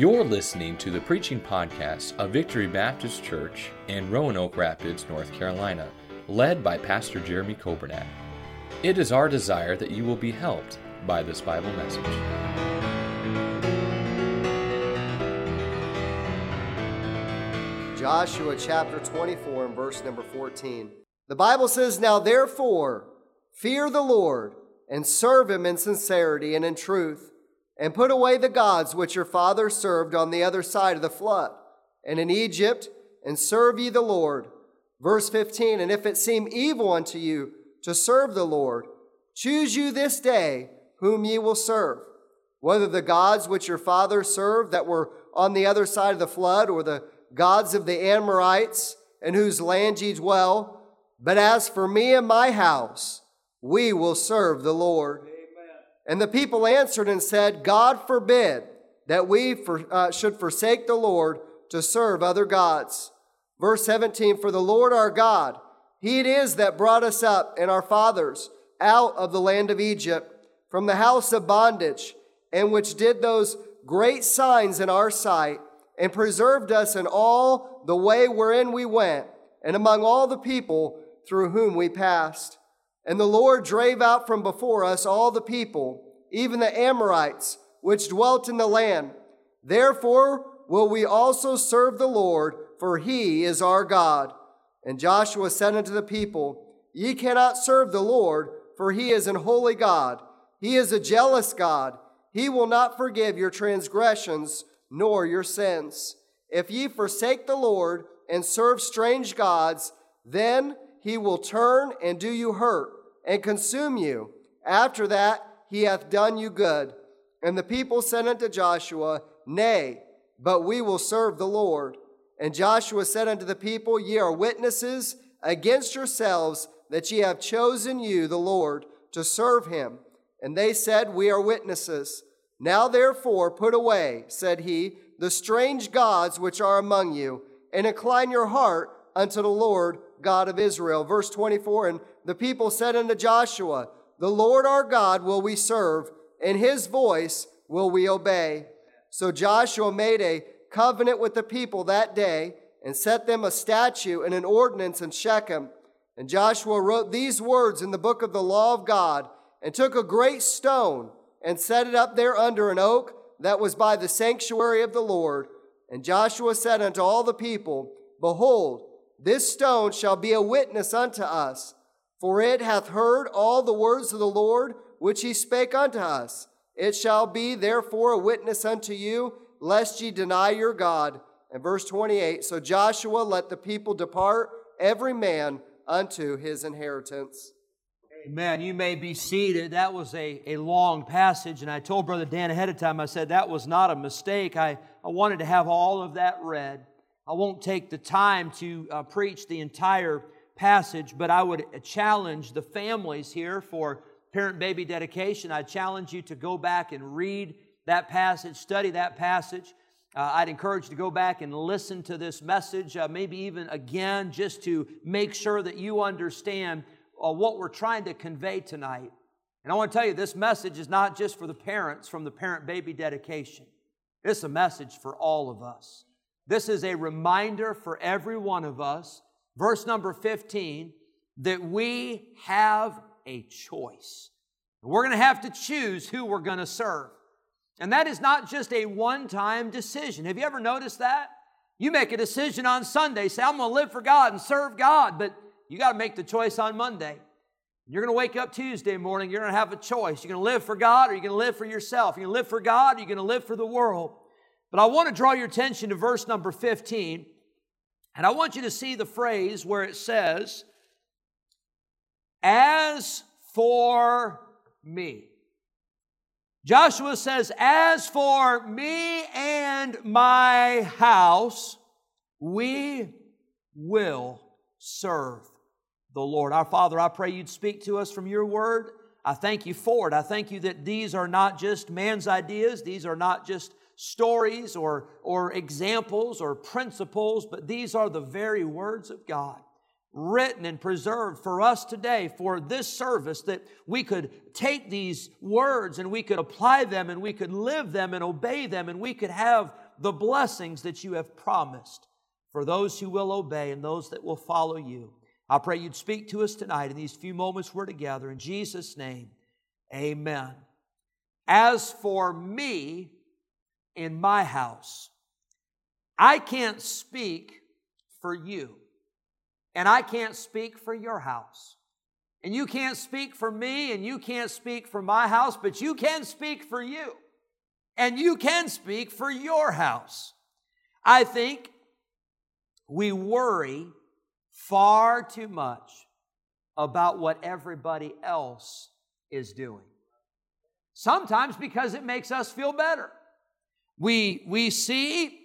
You're listening to the preaching podcast of Victory Baptist Church in Roanoke Rapids, North Carolina, led by Pastor Jeremy Coburnack. It is our desire that you will be helped by this Bible message. Joshua chapter 24 and verse number 14. The Bible says, Now therefore, fear the Lord and serve him in sincerity and in truth, and put away the gods which your fathers served on the other side of the flood, and in Egypt, and serve ye the Lord. Verse 15, And if it seem evil unto you to serve the Lord, choose you this day whom ye will serve, whether the gods which your fathers served that were on the other side of the flood, or the gods of the Amorites, in whose land ye dwell. But as for me and my house, we will serve the Lord. And the people answered and said, God forbid that we for, uh, should forsake the Lord to serve other gods. Verse 17 For the Lord our God, He it is that brought us up and our fathers out of the land of Egypt, from the house of bondage, and which did those great signs in our sight and preserved us in all the way wherein we went, and among all the people through whom we passed. And the Lord drave out from before us all the people, even the Amorites, which dwelt in the land. Therefore will we also serve the Lord, for he is our God. And Joshua said unto the people, Ye cannot serve the Lord, for he is an holy God. He is a jealous God. He will not forgive your transgressions nor your sins. If ye forsake the Lord and serve strange gods, then he will turn and do you hurt and consume you. After that, he hath done you good. And the people said unto Joshua, Nay, but we will serve the Lord. And Joshua said unto the people, Ye are witnesses against yourselves that ye have chosen you, the Lord, to serve him. And they said, We are witnesses. Now therefore put away, said he, the strange gods which are among you, and incline your heart unto the Lord God of Israel. Verse 24 And the people said unto Joshua, The Lord our God will we serve, and his voice will we obey. So Joshua made a covenant with the people that day and set them a statute and an ordinance in Shechem. And Joshua wrote these words in the book of the law of God and took a great stone and set it up there under an oak that was by the sanctuary of the Lord. And Joshua said unto all the people, Behold, this stone shall be a witness unto us, for it hath heard all the words of the Lord which he spake unto us. It shall be therefore a witness unto you, lest ye deny your God. And verse 28 So Joshua let the people depart, every man unto his inheritance. Amen. You may be seated. That was a, a long passage, and I told Brother Dan ahead of time, I said that was not a mistake. I, I wanted to have all of that read. I won't take the time to uh, preach the entire passage, but I would challenge the families here for parent baby dedication. I challenge you to go back and read that passage, study that passage. Uh, I'd encourage you to go back and listen to this message, uh, maybe even again, just to make sure that you understand uh, what we're trying to convey tonight. And I want to tell you, this message is not just for the parents from the parent baby dedication, it's a message for all of us. This is a reminder for every one of us, verse number 15, that we have a choice. We're going to have to choose who we're going to serve. And that is not just a one time decision. Have you ever noticed that? You make a decision on Sunday, say, I'm going to live for God and serve God, but you got to make the choice on Monday. You're going to wake up Tuesday morning, you're going to have a choice. You're going to live for God or you're going to live for yourself. You're going to live for God or you're going to live for the world. But I want to draw your attention to verse number 15. And I want you to see the phrase where it says, As for me. Joshua says, As for me and my house, we will serve the Lord. Our Father, I pray you'd speak to us from your word. I thank you for it. I thank you that these are not just man's ideas, these are not just stories or, or examples or principles, but these are the very words of God written and preserved for us today for this service that we could take these words and we could apply them and we could live them and obey them and we could have the blessings that you have promised for those who will obey and those that will follow you. I pray you'd speak to us tonight in these few moments we're together. In Jesus' name, amen. As for me in my house, I can't speak for you, and I can't speak for your house. And you can't speak for me, and you can't speak for my house, but you can speak for you. And you can speak for your house. I think we worry far too much about what everybody else is doing. Sometimes because it makes us feel better. We, we see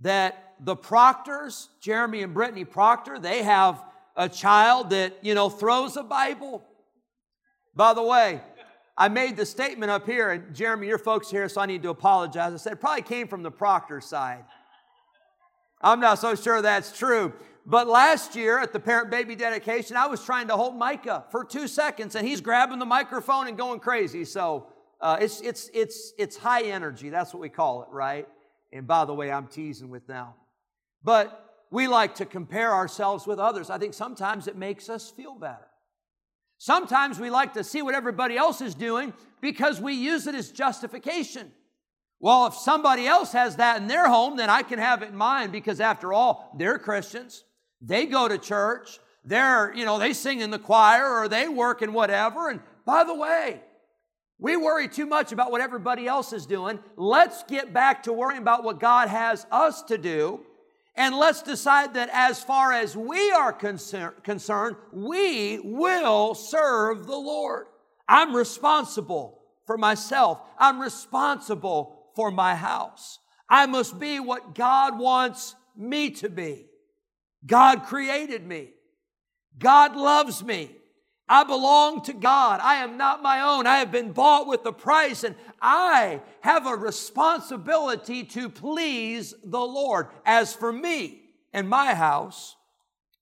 that the Proctors, Jeremy and Brittany Proctor, they have a child that, you know, throws a Bible. By the way, I made the statement up here, and Jeremy, your folks here, so I need to apologize. I said probably came from the Proctor side. I'm not so sure that's true. But last year at the parent baby dedication, I was trying to hold Micah for two seconds, and he's grabbing the microphone and going crazy. So uh, it's, it's, it's, it's high energy. That's what we call it, right? And by the way, I'm teasing with now. But we like to compare ourselves with others. I think sometimes it makes us feel better. Sometimes we like to see what everybody else is doing because we use it as justification. Well, if somebody else has that in their home, then I can have it in mine because after all, they're Christians. They go to church. They're, you know, they sing in the choir or they work in whatever. And by the way, we worry too much about what everybody else is doing. Let's get back to worrying about what God has us to do and let's decide that as far as we are concern, concerned, we will serve the Lord. I'm responsible for myself. I'm responsible for my house. I must be what God wants me to be. God created me. God loves me. I belong to God. I am not my own. I have been bought with a price, and I have a responsibility to please the Lord. As for me and my house,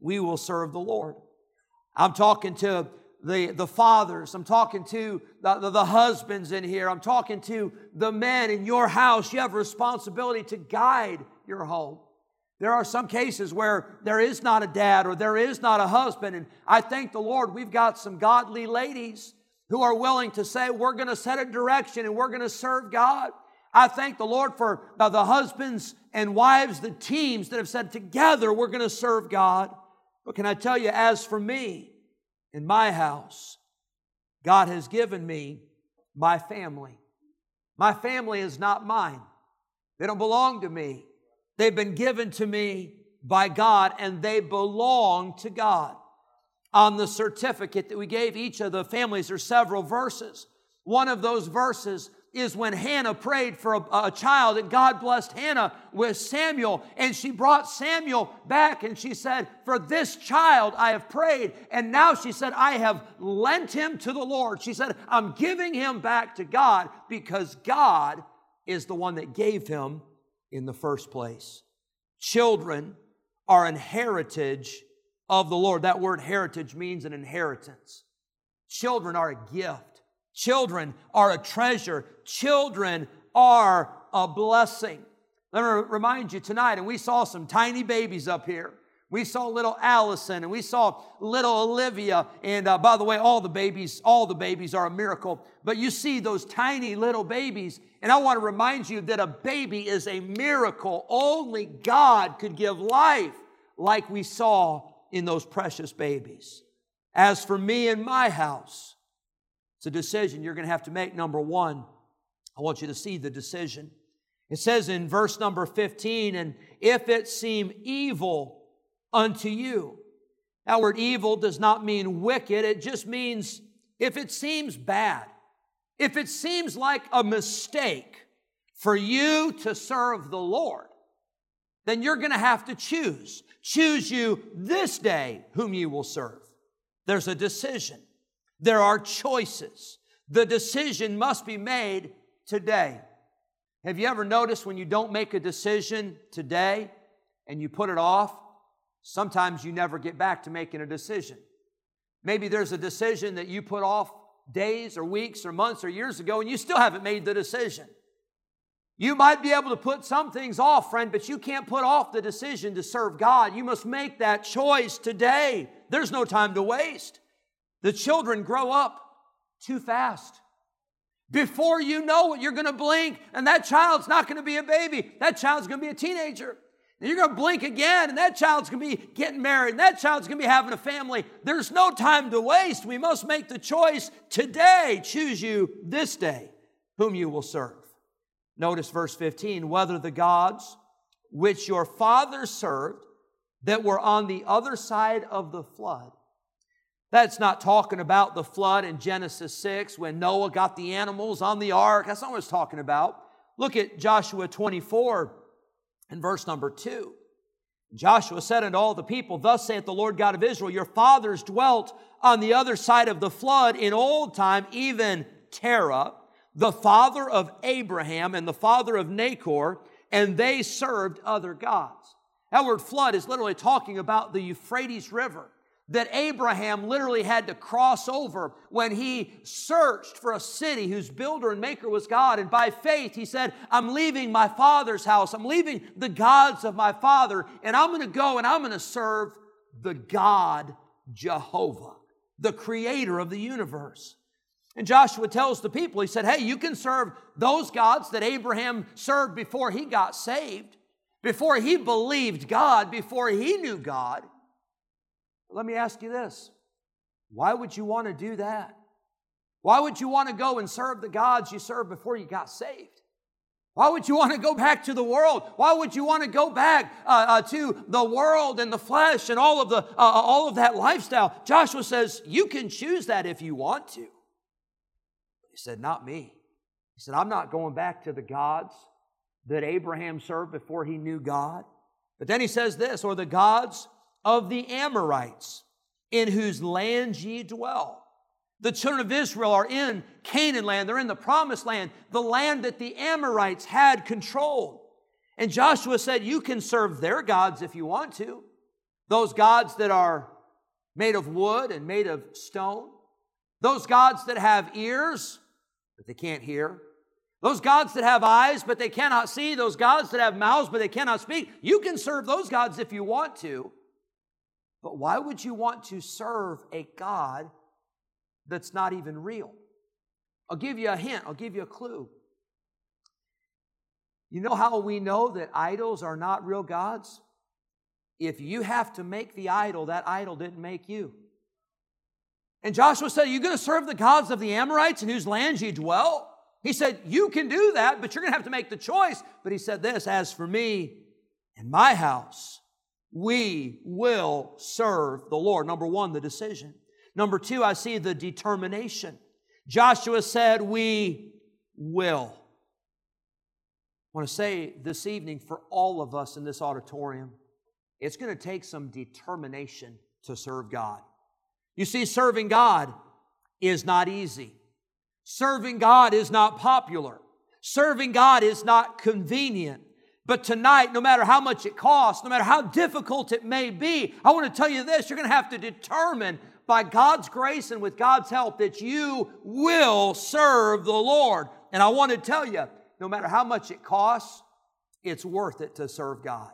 we will serve the Lord. I'm talking to the, the fathers. I'm talking to the, the, the husbands in here. I'm talking to the men in your house. You have a responsibility to guide your home. There are some cases where there is not a dad or there is not a husband. And I thank the Lord we've got some godly ladies who are willing to say, we're going to set a direction and we're going to serve God. I thank the Lord for the husbands and wives, the teams that have said, together we're going to serve God. But can I tell you, as for me, in my house, God has given me my family. My family is not mine, they don't belong to me. They've been given to me by God and they belong to God. On the certificate that we gave each of the families, there's several verses. One of those verses is when Hannah prayed for a, a, child, and God blessed Hannah with Samuel. And she brought Samuel back and she said, For this child I have prayed. And now she said, I have lent him to the Lord. She said, I'm giving him back to God because God is the one that gave him in the first place. Children are an heritage of the Lord. That word heritage means an inheritance. Children are a gift. Children are a treasure. Children are a blessing. Let me remind you tonight, and we saw some tiny babies up here. We saw little Allison and we saw little Olivia. And uh, by the way, all the babies, all the babies are a miracle. But you see those tiny little babies. And I want to remind you that a baby is a miracle. Only God could give life like we saw in those precious babies. As for me and my house, it's a decision you're going to have to make. Number one, I want you to see the decision. It says in verse number 15, and if it seem evil unto you. That word evil does not mean wicked, it just means if it seems bad, if it seems like a mistake for you to serve the Lord, then you're going to have to choose. Choose you this day whom you will serve. There's a decision. There are choices. The decision must be made today. Have you ever noticed when you don't make a decision today and you put it off, Sometimes you never get back to making a decision. Maybe there's a decision that you put off days or weeks or months or years ago and you still haven't made the decision. You might be able to put some things off, friend, but you can't put off the decision to serve God. You must make that choice today. There's no time to waste. The children grow up too fast. Before you know it, you're going to blink, and that child's not going to be a baby. That child's going to be a teenager. And you're going to blink again, and that child's going to be getting married, and that child's going to be having a family. There's no time to waste. We must make the choice today. Choose you this day whom you will serve. Notice verse 15 whether the gods which your fathers served that were on the other side of the flood that's not talking about the flood in Genesis 6 when Noah got the animals on the ark. That's not what it's talking about. Look at Joshua 24 and verse number 2. Joshua said unto all the people, Thus saith the Lord God of Israel, Your fathers dwelt on the other side of the flood in old time, even Terah, the father of Abraham and the father of Nahor, and they served other gods. That word flood is literally talking about the Euphrates River that Abraham literally had to cross over when he searched for a city whose builder and maker was God. And by faith, he said, I'm leaving my father's house. I'm leaving the gods of my father, and I'm going to go and I'm going to serve the God Jehovah, the creator of the universe. And Joshua tells the people, he said, Hey, you can serve those gods that Abraham served before he got saved, before he believed God, before he knew God. Let me ask you this why would you want to do that? Why would you want to go and serve the gods you served before you got saved? Why would you want to go back to the world? Why would you want to go back uh, uh, to the world and the flesh and all of the uh, uh all of that lifestyle? Joshua says you can choose that if you want to. He said, "Not me." He said, "I'm not going back to the gods that Abraham served before he knew God." But then he says this, or the gods of the Amorites, in whose land ye dwell. The children of Israel are in Canaan land, they're in the promised land, the land that the Amorites had controlled. And Joshua said, You can serve their gods if you want to. Those gods that are made of wood and made of stone. Those gods that have ears, but they can't hear. Those gods that have eyes, but they cannot see. Those gods that have mouths, but they cannot speak. You can serve those gods if you want to. But why would you want to serve a God that's not even real? I'll give you a hint, I'll give you a clue. You know how we know that idols are not real gods? If you have to make the idol, that idol didn't make you. And Joshua said, You're going to serve the gods of the Amorites in whose lands you dwell? He said, You can do that, but you're going to have to make the choice. But he said this As for me and my house, we will serve the Lord. Number one, the decision. Number two, I see the determination. Joshua said, We will. I want to say this evening for all of us in this auditorium, it's going to take some determination to serve God. You see, serving God is not easy. Serving God is not popular. Serving God is not convenient. But tonight, no matter how much it costs, no matter how difficult it may be, I want to tell you this you're going to have to determine by God's grace and with God's help that you will serve the Lord. And I want to tell you, no matter how much it costs, it's worth it to serve God.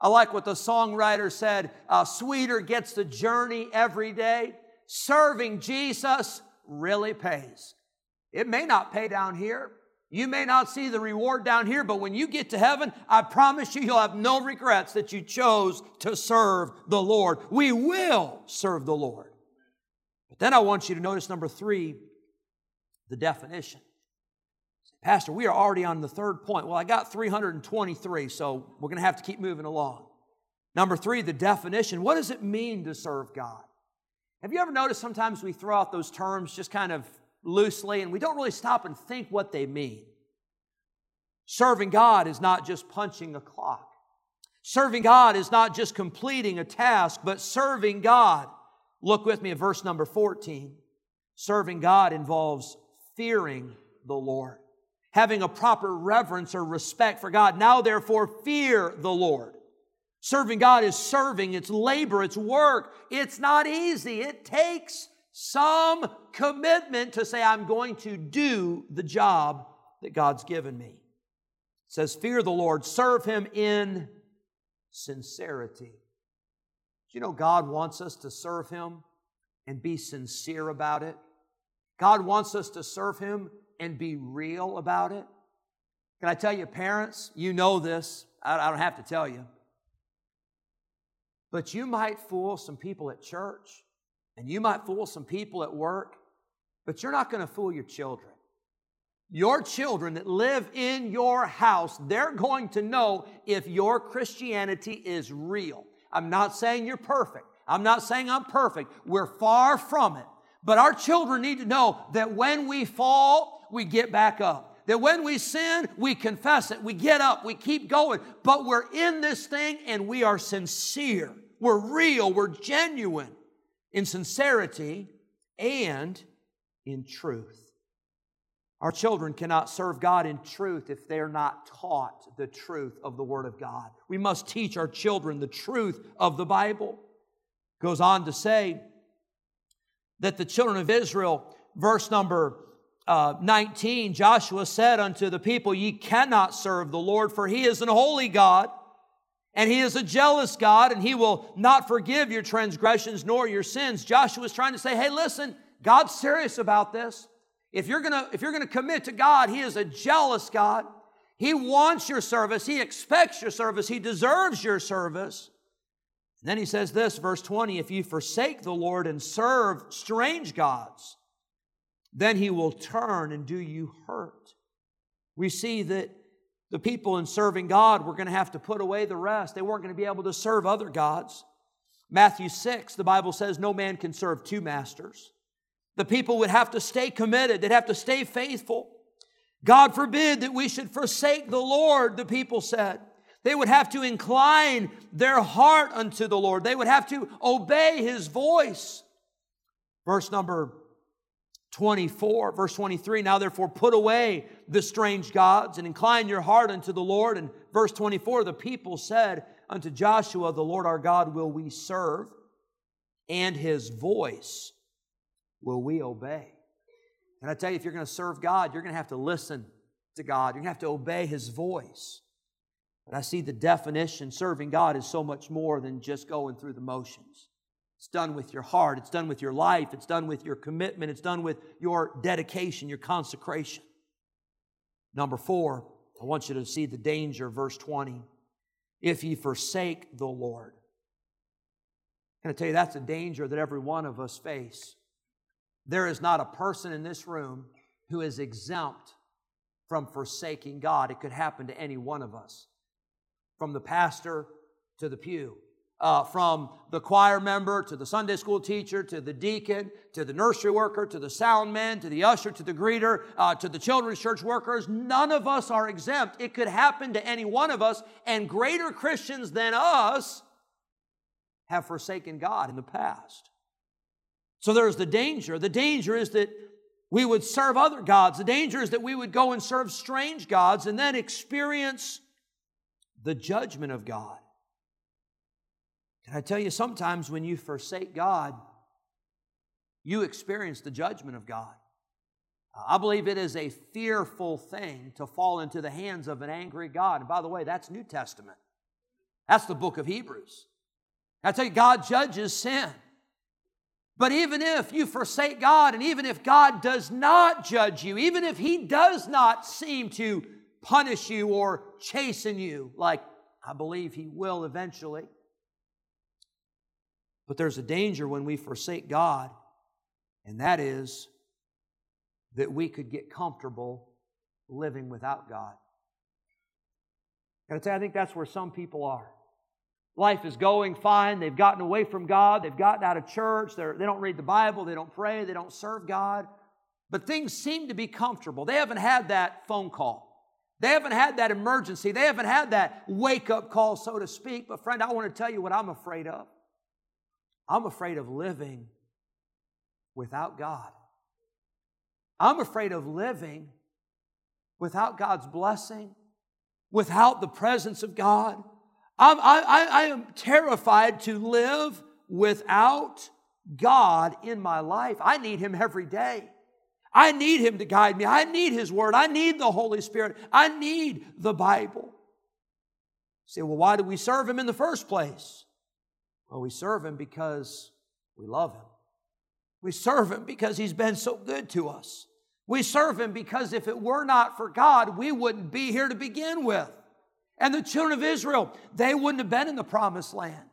I like what the songwriter said uh, sweeter gets the journey every day. Serving Jesus really pays. It may not pay down here, you may not see the reward down here, but when you get to heaven, I promise you, you'll have no regrets that you chose to serve the Lord. We will serve the Lord. But then I want you to notice number three, the definition. Pastor, we are already on the third point. Well, I got 323, so we're going to have to keep moving along. Number three, the definition. What does it mean to serve God? Have you ever noticed sometimes we throw out those terms just kind of loosely and we don't really stop and think what they mean. Serving God is not just punching a clock. Serving God is not just completing a task, but serving God. Look with me at verse number 14. Serving God involves fearing the Lord, having a proper reverence or respect for God. Now, therefore, fear the Lord. Serving God is serving, it's labor, it's work. It's not easy. It takes some commitment to say, I'm going to do the job that God's given me. It says, Fear the Lord, serve him in sincerity. Do you know God wants us to serve him and be sincere about it? God wants us to serve him and be real about it. Can I tell you, parents, you know this. I don't have to tell you. But you might fool some people at church and you might fool some people at work, but you're not going to fool your children. Your children that live in your house, they're going to know if your Christianity is real. I'm not saying you're perfect. I'm not saying I'm perfect. We're far from it. But our children need to know that when we fall, we get back up. That when we sin, we confess it. We get up. We keep going. But we're in this thing and we are sincere. We're real. We're genuine in sincerity and in truth. Our children cannot serve God in truth if they're not taught the truth of the Word of God. We must teach our children the truth of the Bible. Goes on to say that the children of Israel, verse number uh, 19, Joshua said unto the people, Ye cannot serve the Lord, for he is an holy God, and he is a jealous God, and he will not forgive your transgressions nor your sins. Joshua is trying to say, Hey, listen, God's serious about this. If you're gonna, if you're gonna commit to God, He is a jealous God. He wants your service, He expects your service, He deserves your service. And then he says this, verse 20 if you forsake the Lord and serve strange gods, then he will turn and do you hurt. We see that the people in serving God were going to have to put away the rest. They weren't going to be able to serve other gods. Matthew 6, the Bible says, No man can serve two masters. The people would have to stay committed, they'd have to stay faithful. God forbid that we should forsake the Lord, the people said. They would have to incline their heart unto the Lord. They would have to obey his voice. Verse number 24, verse 23 Now therefore put away the strange gods and incline your heart unto the Lord. And verse 24 the people said unto Joshua, The Lord our God will we serve, and his voice will we obey? And I tell you, if you're going to serve God, you're going to have to listen to God. You're going to have to obey His voice. But I see the definition serving God is so much more than just going through the motions. It's done with your heart, it's done with your life, it's done with your commitment, it's done with your dedication, your consecration. Number four, I want you to see the danger, verse 20. If ye forsake the Lord. and to tell you that's a danger that every one of us face. There is not a person in this room who is exempt from forsaking God. It could happen to any one of us, from the pastor to the pew. Uh, from the choir member to the Sunday school teacher to the deacon to the nursery worker to the sound man to the usher to the greeter uh, to the children's church workers, none of us are exempt. It could happen to any one of us, and greater Christians than us have forsaken God in the past. So there's the danger. The danger is that we would serve other gods. The danger is that we would go and serve strange gods and then experience the judgment of God. Can I tell you, sometimes when you forsake God, you experience the judgment of God. I believe it is a fearful thing to fall into the hands of an angry God. And by the way, that's New Testament. That's the book of Hebrews. I tell you, God judges sin. But even if you forsake God, and even if God does not judge you, even if He does not seem to punish you or chasten you, like I believe He will eventually, but there's a danger when we forsake God, and that is that we could get comfortable living without God. And I think that's where some people are. Life is going fine. They've gotten away from God. They've gotten out of church. They're, they don't read the Bible. They don't pray. They don't serve God. But things seem to be comfortable. They haven't had that phone call. They haven't had that emergency. They haven't had that wake up call, so to speak. But, friend, I want to tell you what I'm afraid of. I'm afraid of living without God. I'm afraid of living without God's blessing, without the presence of God I'm, I, I am terrified to live without God in my life. I need Him every day. I need Him to guide me. I need His Word. I need the Holy Spirit. I need the Bible. You say, well, why do we serve Him in the first place? Well, we serve Him because we love Him. We serve Him because He's been so good to us. We serve Him because if it were not for God, we wouldn't be here to begin with. And the children of Israel, they wouldn't have been in the promised land.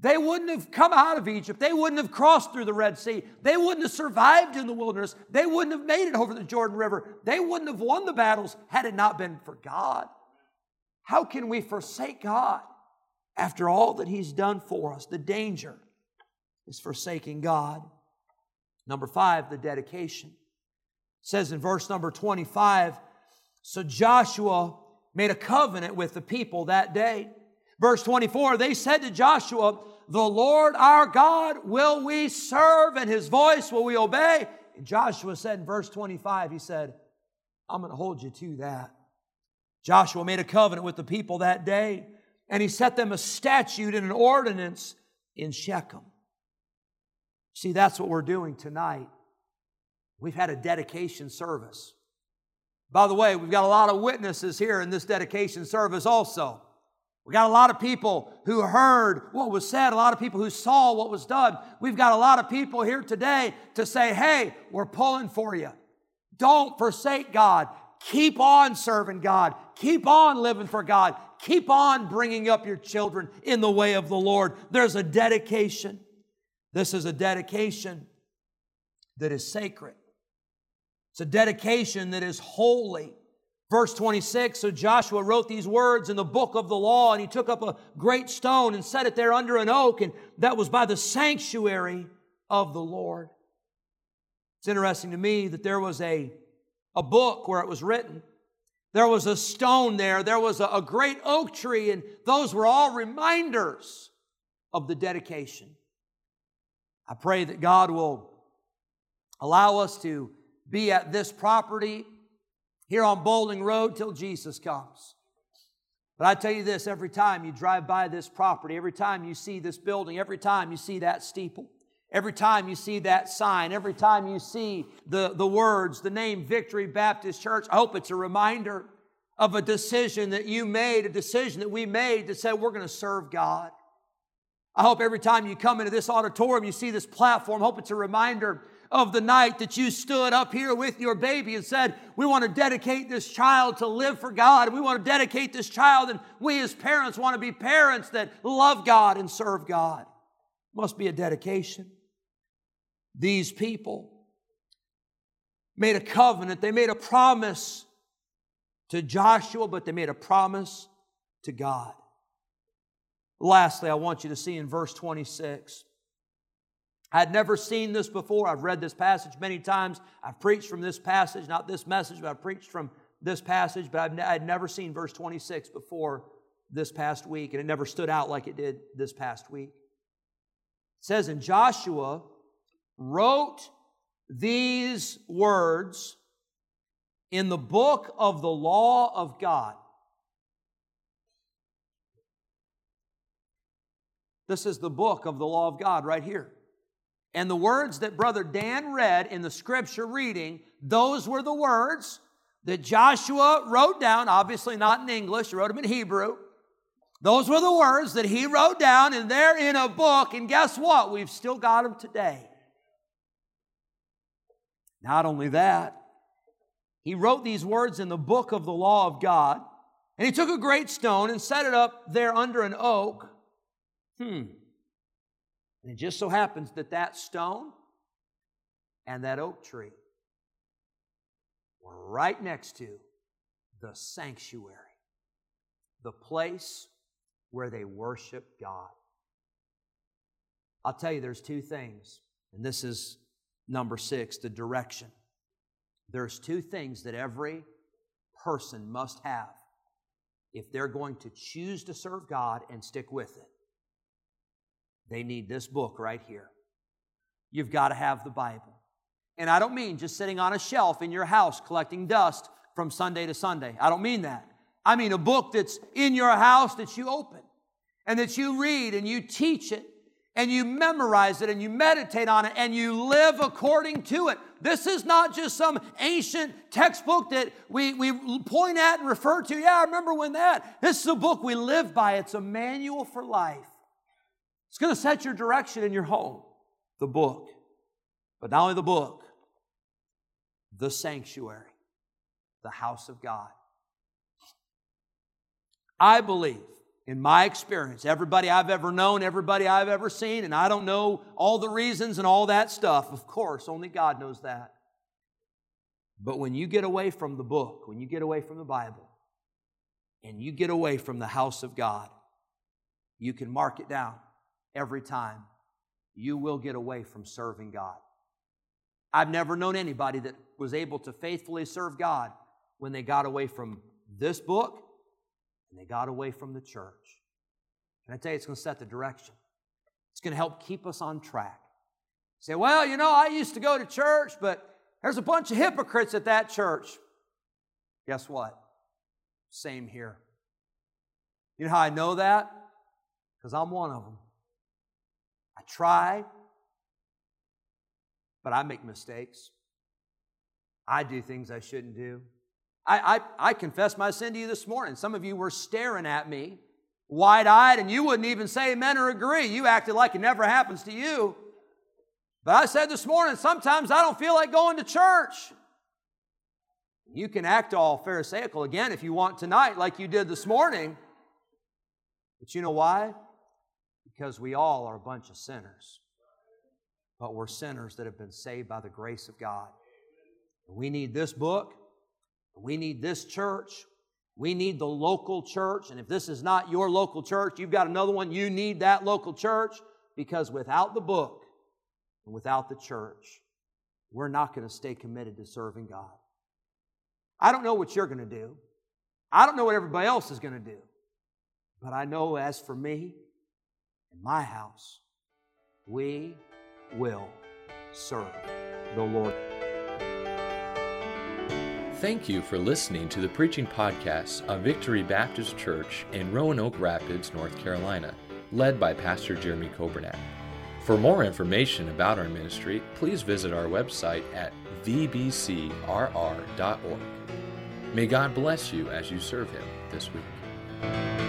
They wouldn't have come out of Egypt. They wouldn't have crossed through the Red Sea. They wouldn't have survived in the wilderness. They wouldn't have made it over the Jordan River. They wouldn't have won the battles had it not been for God. How can we forsake God after all that He's done for us? The danger is forsaking God. Number five, the dedication. It says in verse number 25 So Joshua made a covenant with the people that day. Verse 24, they said to Joshua, The Lord our God will we serve, and his voice will we obey. And Joshua said in verse 25, he said, I'm going to hold you to that. Joshua made a covenant with the people that day, and he set them a statute and an ordinance in Shechem. See, that's what we're doing tonight. We've had a dedication service. By the way, we've got a lot of witnesses here in this dedication service also. We got a lot of people who heard what was said, a lot of people who saw what was done. We've got a lot of people here today to say, hey, we're pulling for you. Don't forsake God. Keep on serving God. Keep on living for God. Keep on bringing up your children in the way of the Lord. There's a dedication. This is a dedication that is sacred. It's a dedication that is holy. Verse 26 So Joshua wrote these words in the book of the law, and he took up a great stone and set it there under an oak, and that was by the sanctuary of the Lord. It's interesting to me that there was a, a book where it was written. There was a stone there, there was a, a great oak tree, and those were all reminders of the dedication. I pray that God will allow us to be at this property here on Bowling Road till Jesus comes. But I tell you this every time you drive by this property, every time you see this building, every time you see that steeple, every time you see that sign, every time you see the, the words, the name Victory Baptist Church, I hope it's a reminder of a decision that you made, a decision that we made to say we're going to serve God. I hope every time you come into this auditorium, you see this platform, I hope it's a reminder of the night that you stood up here with your baby and said, We want to dedicate this child to live for God. We want to dedicate this child, and we as parents want to be parents that love God and serve God. Must be a dedication. These people made a covenant, they made a promise to Joshua, but they made a promise to God. Lastly, I want you to see in verse 26 I had never seen this before. I've read this passage many times. I've preached from this passage, not this message, but I've preached from this passage, but I've, I'd never seen verse 26 before this past week, and it never stood out like it did this past week. It says, And Joshua wrote these words in the book of the law of God. This is the book of the law of God right here. And the words that Brother Dan read in the scripture reading, those were the words that Joshua wrote down, obviously not in English, he wrote them in Hebrew. Those were the words that he wrote down, and they're in a book. And guess what? We've still got them today. Not only that, he wrote these words in the book of the law of God, and he took a great stone and set it up there under an oak. Hmm. And it just so happens that that stone and that oak tree were right next to the sanctuary, the place where they worship God. I'll tell you, there's two things, and this is number six the direction. There's two things that every person must have if they're going to choose to serve God and stick with it. They need this book right here. You've got to have the Bible. And I don't mean just sitting on a shelf in your house collecting dust from Sunday to Sunday. I don't mean that. I mean a book that's in your house that you open and that you read and you teach it and you memorize it and you meditate on it and you live according to it. This is not just some ancient textbook that we, we point at and refer to. Yeah, I remember when that. This is a book we live by. It's a manual for life. It's going to set your direction in your home, the book. But not only the book, the sanctuary, the house of God. I believe in my experience, everybody I've ever known, everybody I've ever seen, and I don't know all the reasons and all that stuff. Of course, only God knows that. But when you get away from the book, when you get away from the Bible, and you get away from the house of God, you can mark it down every time. You will get away from serving God. I've never known anybody that was able to faithfully serve God when they got away from this book and they got away from the church. Can I tell you, it's going to set the direction. It's going to help keep us on track. say, well, you know, I used to go to church, but there's a bunch of hypocrites at that church. Guess what? Same here. You know how I know that? Because I'm one of them. I try, but I make mistakes. I do things I shouldn't do. I, I, I confess my sin to you this morning. Some of you were staring at me, wide eyed, and you wouldn't even say amen or agree. You acted like it never happens to you. But I said this morning, sometimes I don't feel like going to church. You can act all Pharisaical again if you want tonight, like you did this morning. But you know why? Because we all are a bunch of sinners. But we're sinners that have been saved by the grace of God. We need this book. We need this church. We need the local church. And if this is not your local church, you've got another one, you need that local church because without the book and without the church, we're not going to stay committed to serving God. I don't know what you're going to do. I don't know what everybody else is going to do. But I know as for me and my house, we will serve the Lord. Thank you for listening to the preaching podcast of Victory Baptist Church in Roanoke Rapids, North Carolina, led by Pastor Jeremy Coburnack. For more information about our ministry, please visit our website at vbcrr.org. May God bless you as you serve Him this week.